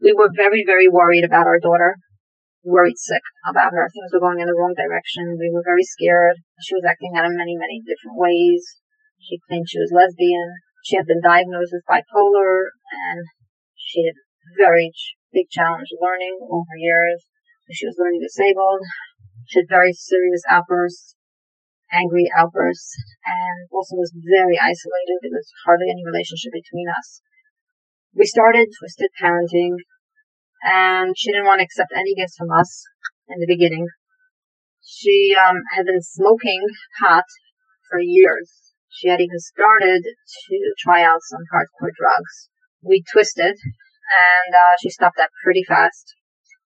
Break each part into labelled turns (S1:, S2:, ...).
S1: We were very, very worried about our daughter, worried sick about her. Things were going in the wrong direction. We were very scared. She was acting out in many, many different ways. She claimed she was lesbian. She had been diagnosed with bipolar and she had very big challenge learning her years. She was learning disabled. She had very serious outbursts, angry outbursts, and also was very isolated. There was hardly any relationship between us. We started Twisted Parenting, and she didn't want to accept any gifts from us in the beginning. She um, had been smoking pot for years. She had even started to try out some hardcore drugs. We twisted, and uh, she stopped that pretty fast,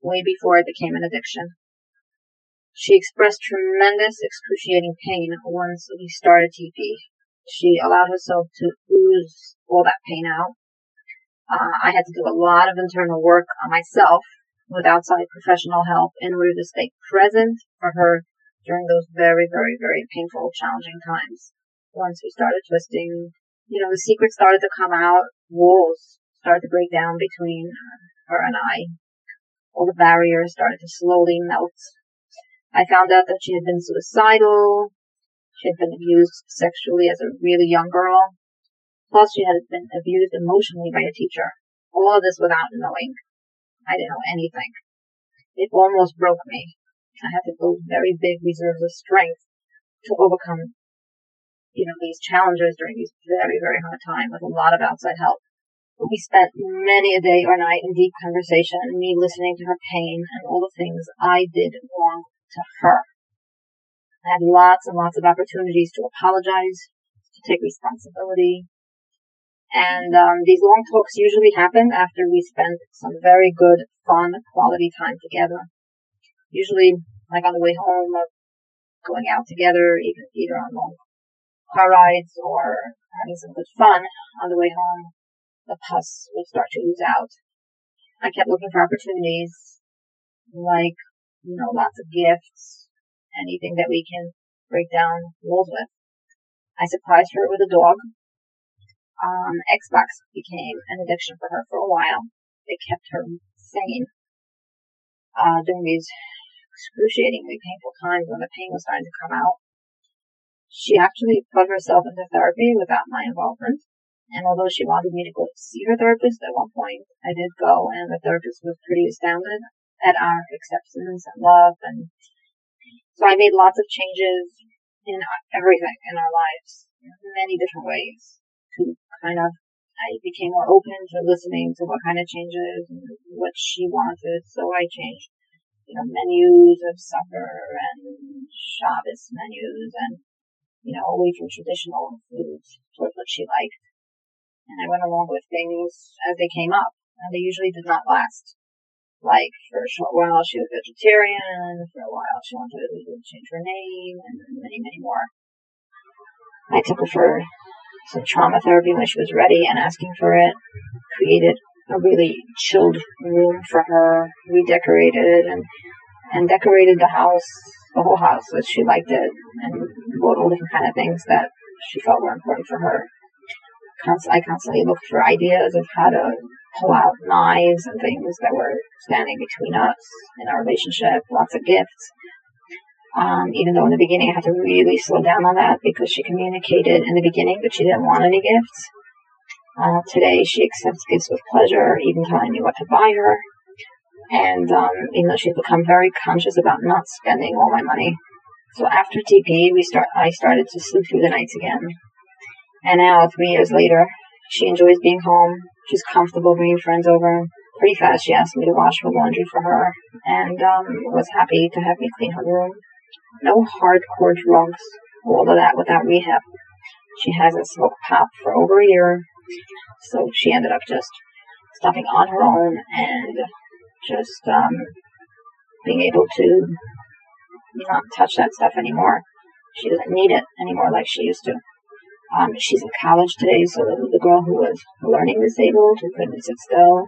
S1: way before it became an addiction. She expressed tremendous excruciating pain once we started TP. She allowed herself to ooze all that pain out. Uh, I had to do a lot of internal work on myself with outside professional help in order to stay present for her during those very, very, very painful, challenging times. Once we started twisting, you know, the secret started to come out, walls started to break down between her and I. All the barriers started to slowly melt. I found out that she had been suicidal. She had been abused sexually as a really young girl. Plus, she had been abused emotionally by a teacher. All of this without knowing. I didn't know anything. It almost broke me. I had to build very big reserves of strength to overcome, you know, these challenges during these very, very hard times with a lot of outside help. We spent many a day or night in deep conversation, me listening to her pain and all the things I did wrong to her. I had lots and lots of opportunities to apologize, to take responsibility. And um, these long talks usually happen after we spend some very good, fun, quality time together. Usually, like on the way home, or going out together, even either on long car rides or having some good fun on the way home the pus would start to ooze out. I kept looking for opportunities, like, you know, lots of gifts, anything that we can break down walls with. I surprised her with a dog. Um, Xbox became an addiction for her for a while. It kept her sane uh, during these excruciatingly painful times when the pain was starting to come out. She actually put herself into therapy without my involvement. And although she wanted me to go see her therapist at one point, I did go, and the therapist was pretty astounded at our acceptance and love. And so I made lots of changes in everything in our lives, in many different ways, to kind of, I became more open to listening to what kind of changes and what she wanted. So I changed, you know, menus of supper and Shabbos menus and, you know, away from traditional foods towards what she liked and I went along with things as they came up, and they usually did not last. Like for a short while she was vegetarian, for a while she wanted to change her name, and many, many more. I took her for some trauma therapy when she was ready and asking for it. Created a really chilled room for her, redecorated and and decorated the house, the whole house as she liked it, and bought all different kind of things that she felt were important for her I constantly looked for ideas of how to pull out knives and things that were standing between us in our relationship, lots of gifts. Um, even though in the beginning I had to really slow down on that because she communicated in the beginning that she didn't want any gifts. Uh, today she accepts gifts with pleasure, even telling me what to buy her. And um, even though she's become very conscious about not spending all my money. So after TP, we start. I started to sleep through the nights again. And now, three years later, she enjoys being home. She's comfortable bringing friends over. Pretty fast, she asked me to wash her laundry for her, and um, was happy to have me clean her room. No hardcore drugs, all of that without rehab. She hasn't smoked pop for over a year, so she ended up just stopping on her own and just um, being able to not touch that stuff anymore. She doesn't need it anymore like she used to. Um, she's in college today, so the, the girl who was learning disabled, who couldn't sit still,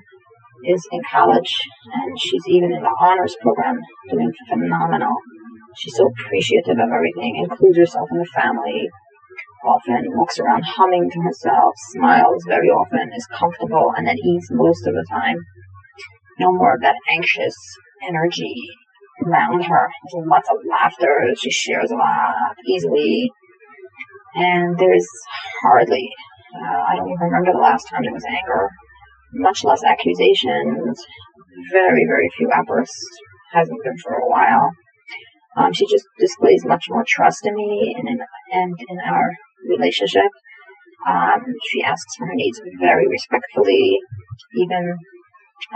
S1: is in college, and she's even in the honors program, doing phenomenal. She's so appreciative of everything, includes herself in the family, often walks around humming to herself, smiles very often, is comfortable and at ease most of the time. no more of that anxious energy around her. There's lots of laughter. She shares a lot easily. And there's hardly, uh, I don't even remember the last time there was anger, much less accusations, very, very few outbursts. Hasn't been for a while. Um, she just displays much more trust in me and in, and in our relationship. Um, she asks for her needs very respectfully, even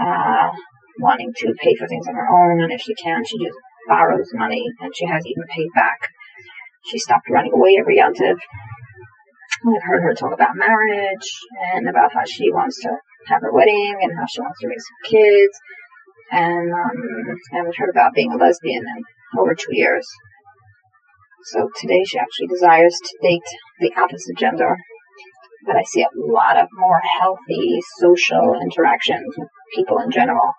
S1: uh, wanting to pay for things on her own, and if she can, she just borrows money, and she has even paid back. She stopped running away every yontiv. I've heard her talk about marriage and about how she wants to have her wedding and how she wants to raise some kids. And um, I haven't heard about being a lesbian in over two years. So today she actually desires to date the opposite gender. But I see a lot of more healthy social interactions with people in general.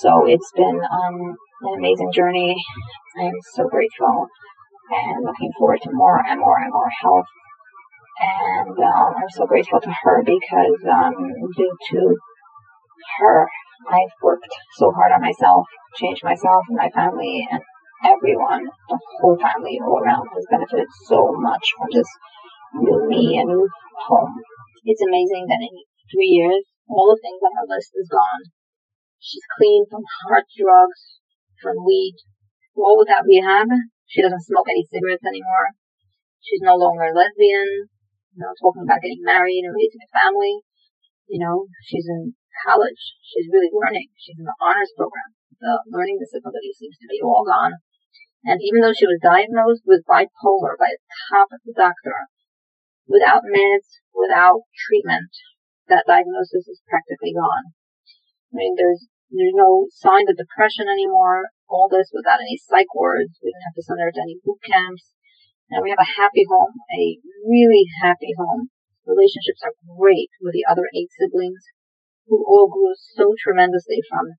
S1: So it's been um, an amazing journey. I am so grateful and looking forward to more and more and more health. And um, I'm so grateful to her because um, due to her, I've worked so hard on myself, changed myself and my family, and everyone, the whole family all around has benefited so much from this new me and new home. It's amazing that in three years, all the things on her list is gone. She's clean from hard drugs, from weed, all without rehab. She doesn't smoke any cigarettes anymore. She's no longer a lesbian. You know, talking about getting married and raising a family. You know, she's in college. She's really learning. She's in the honors program. The learning disability seems to be all gone. And even though she was diagnosed with bipolar by the top of the doctor, without meds, without treatment, that diagnosis is practically gone. I mean, there's there's no signs of depression anymore. All this without any psych wards. We didn't have to send her to any boot camps. And we have a happy home, a really happy home. Relationships are great with the other eight siblings who all grew so tremendously from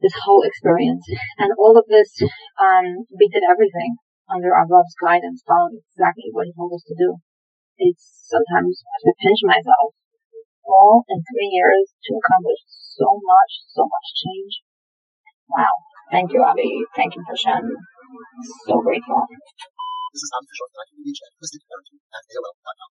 S1: this whole experience. And all of this, um, we did everything under our Rav's guidance, following exactly what he told us to do. It's sometimes I pinch myself all in three years to accomplish so much, so much change. Wow. Thank you, Avi. Thank you, Hashem. So grateful.
S2: This is not unofficial. I can reach at mysticparenting at AOL.com.